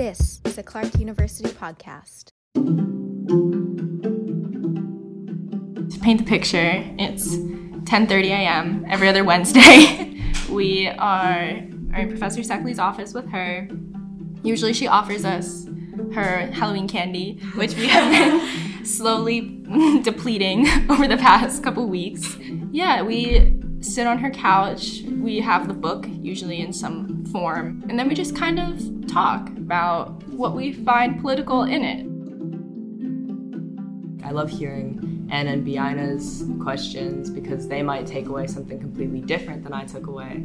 This is a Clark University podcast. To paint the picture, it's 10:30 a.m. every other Wednesday. we are, are in Professor Szekely's office with her. Usually, she offers us her Halloween candy, which we have been slowly depleting over the past couple weeks. Yeah, we sit on her couch. We have the book, usually in some form, and then we just kind of talk about what we find political in it. I love hearing Anna and Beiyna's questions because they might take away something completely different than I took away.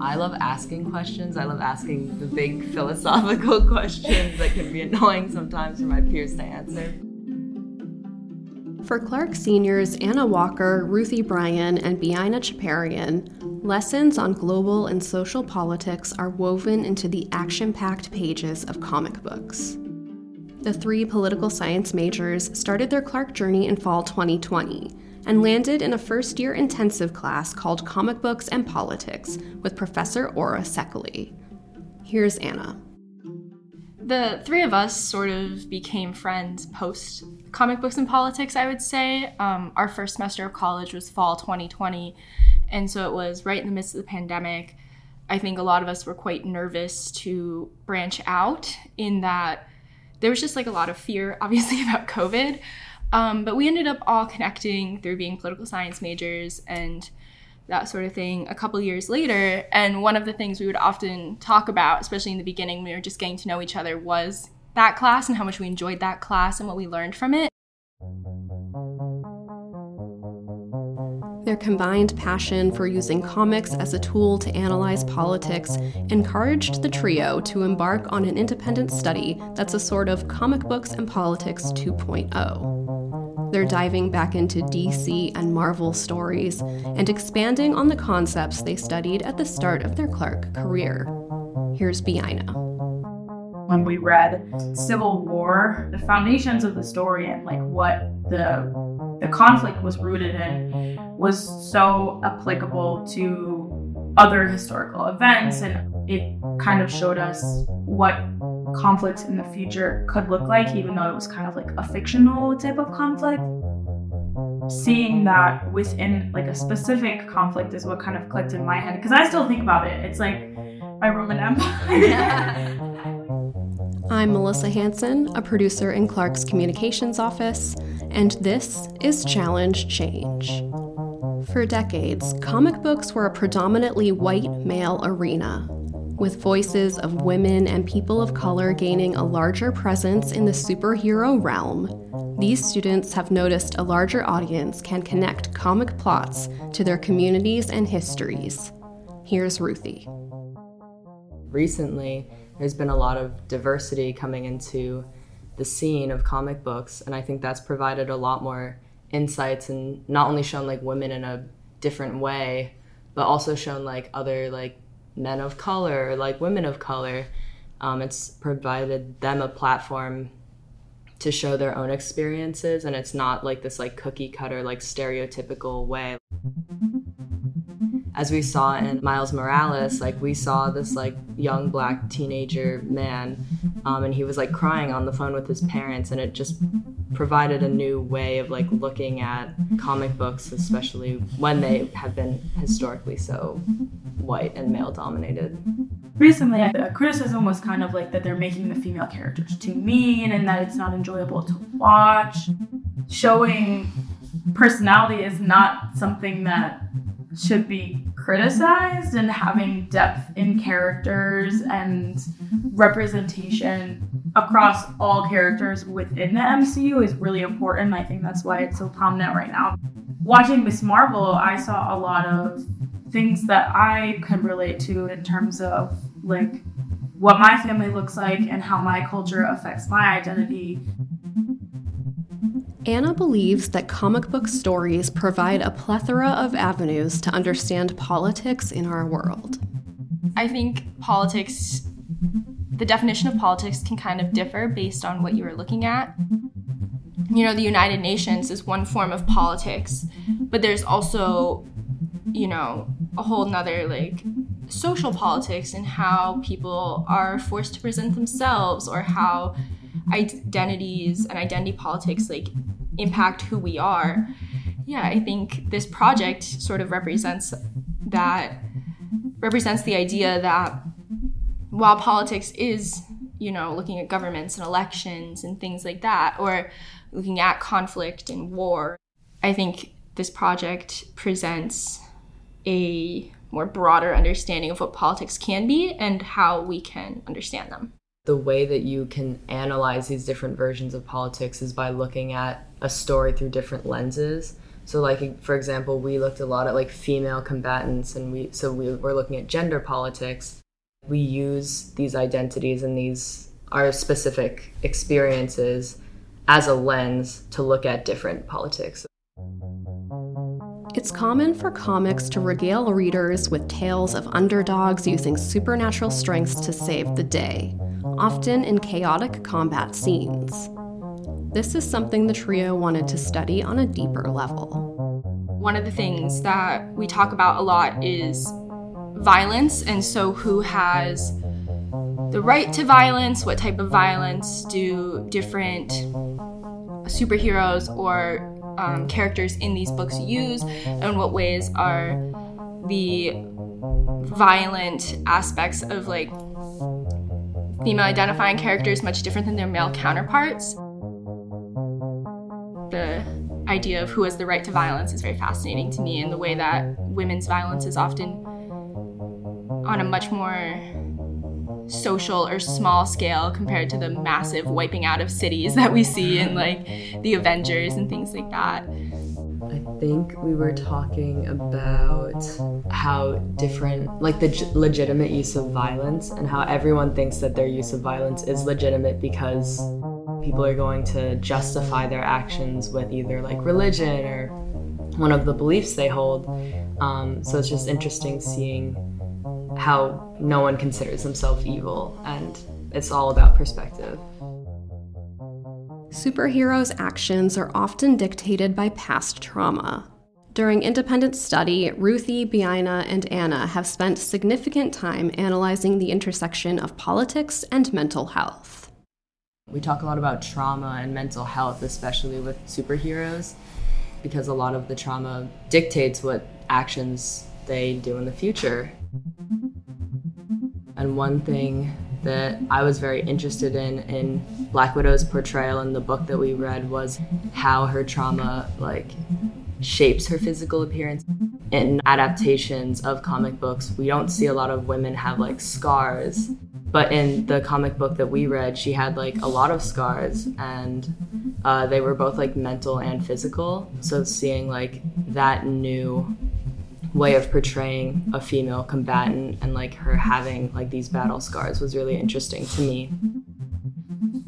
I love asking questions. I love asking the big philosophical questions that can be annoying sometimes for my peers to answer. For Clark seniors Anna Walker, Ruthie Brian, and Biana Chaparian, lessons on global and social politics are woven into the action packed pages of comic books. The three political science majors started their Clark journey in fall 2020 and landed in a first year intensive class called Comic Books and Politics with Professor Ora Szekely. Here's Anna. The three of us sort of became friends post comic books and politics, I would say. Um, our first semester of college was fall 2020, and so it was right in the midst of the pandemic. I think a lot of us were quite nervous to branch out in that there was just like a lot of fear, obviously, about COVID. Um, but we ended up all connecting through being political science majors and that sort of thing a couple years later. And one of the things we would often talk about, especially in the beginning when we were just getting to know each other, was that class and how much we enjoyed that class and what we learned from it. Their combined passion for using comics as a tool to analyze politics encouraged the trio to embark on an independent study that's a sort of comic books and politics 2.0. They're diving back into DC and Marvel stories and expanding on the concepts they studied at the start of their Clark career. Here's Beiyna when we read Civil War, the foundations of the story and like what the the conflict was rooted in was so applicable to other historical events and it kind of showed us what conflicts in the future could look like even though it was kind of like a fictional type of conflict. Seeing that within like a specific conflict is what kind of clicked in my head because i still think about it. It's like my roman empire. I'm Melissa Hanson, a producer in Clark's communications office, and this is Challenge Change. For decades, comic books were a predominantly white male arena, with voices of women and people of color gaining a larger presence in the superhero realm. These students have noticed a larger audience can connect comic plots to their communities and histories. Here's Ruthie. Recently, there's been a lot of diversity coming into the scene of comic books and i think that's provided a lot more insights and not only shown like women in a different way but also shown like other like men of color like women of color. Um, it's provided them a platform to show their own experiences and it's not like this like cookie cutter like stereotypical way. As we saw in Miles Morales, like we saw this like young black teenager man, um, and he was like crying on the phone with his parents, and it just provided a new way of like looking at comic books, especially when they have been historically so white and male dominated. Recently, the criticism was kind of like that they're making the female characters too mean and that it's not enjoyable to watch. Showing personality is not something that should be criticized and having depth in characters and representation across all characters within the MCU is really important. I think that's why it's so prominent right now. Watching Miss Marvel, I saw a lot of things that I can relate to in terms of like what my family looks like and how my culture affects my identity Anna believes that comic book stories provide a plethora of avenues to understand politics in our world. I think politics, the definition of politics can kind of differ based on what you are looking at. You know, the United Nations is one form of politics, but there's also, you know, a whole nother like social politics and how people are forced to present themselves or how identities and identity politics like impact who we are. Yeah, I think this project sort of represents that represents the idea that while politics is, you know, looking at governments and elections and things like that or looking at conflict and war, I think this project presents a more broader understanding of what politics can be and how we can understand them. The way that you can analyze these different versions of politics is by looking at a story through different lenses. So, like for example, we looked a lot at like female combatants, and we so we were looking at gender politics. We use these identities and these our specific experiences as a lens to look at different politics. It's common for comics to regale readers with tales of underdogs using supernatural strengths to save the day, often in chaotic combat scenes. This is something the trio wanted to study on a deeper level. One of the things that we talk about a lot is violence, and so who has the right to violence, what type of violence do different superheroes or um, characters in these books use, and what ways are the violent aspects of like female identifying characters much different than their male counterparts. The idea of who has the right to violence is very fascinating to me, and the way that women's violence is often on a much more social or small scale compared to the massive wiping out of cities that we see in like the Avengers and things like that. I think we were talking about how different, like the g- legitimate use of violence, and how everyone thinks that their use of violence is legitimate because people are going to justify their actions with either like religion or one of the beliefs they hold. Um, so it's just interesting seeing how no one considers themselves evil, and it's all about perspective. Superheroes' actions are often dictated by past trauma. During independent study, Ruthie, Beiyna, and Anna have spent significant time analyzing the intersection of politics and mental health. We talk a lot about trauma and mental health, especially with superheroes, because a lot of the trauma dictates what actions they do in the future. And one thing that I was very interested in in Black Widow's portrayal in the book that we read was how her trauma like shapes her physical appearance. In adaptations of comic books, we don't see a lot of women have like scars. But in the comic book that we read, she had like a lot of scars, and uh, they were both like mental and physical. So seeing like that new way of portraying a female combatant and like her having like these battle scars was really interesting to me.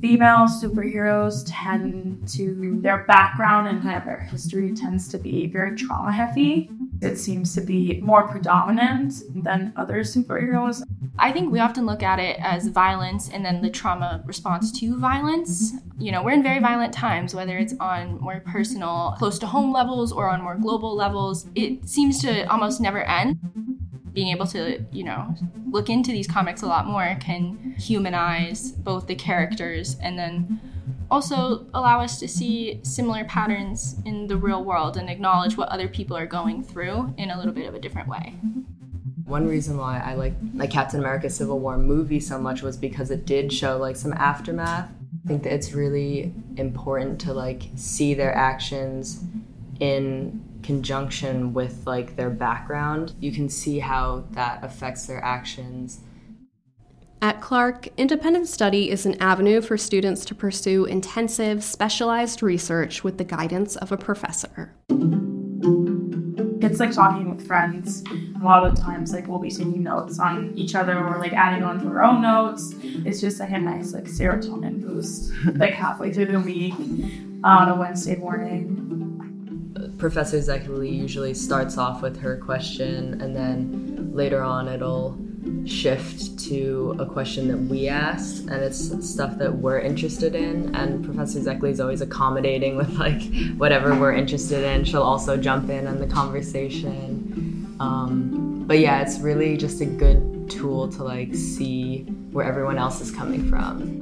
Female superheroes tend to, their background and kind of their history tends to be very trauma heavy. It seems to be more predominant than other superheroes. I think we often look at it as violence and then the trauma response to violence. You know, we're in very violent times, whether it's on more personal, close to home levels or on more global levels. It seems to almost never end. Being able to, you know, look into these comics a lot more can humanize both the characters and then also allow us to see similar patterns in the real world and acknowledge what other people are going through in a little bit of a different way. One reason why I like like Captain America Civil War movie so much was because it did show like some aftermath. I think that it's really important to like see their actions in conjunction with like their background. You can see how that affects their actions. At Clark, independent study is an avenue for students to pursue intensive, specialized research with the guidance of a professor it's like talking with friends. A lot of times, like we'll be taking notes on each other or like adding on to our own notes. It's just like a nice like serotonin boost, like halfway through the week on a Wednesday morning. Professor Szekely usually starts off with her question, and then later on it'll shift to a question that we asked and it's stuff that we're interested in and professor Szekely is always accommodating with like whatever we're interested in she'll also jump in on the conversation um, but yeah, it's really just a good tool to like see where everyone else is coming from.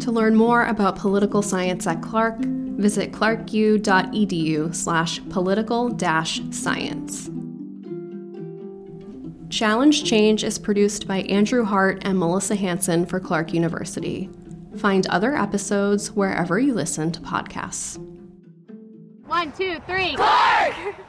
To learn more about political science at Clark, visit clarku.edu slash political science. Challenge Change is produced by Andrew Hart and Melissa Hanson for Clark University. Find other episodes wherever you listen to podcasts. One, two, three. Clark!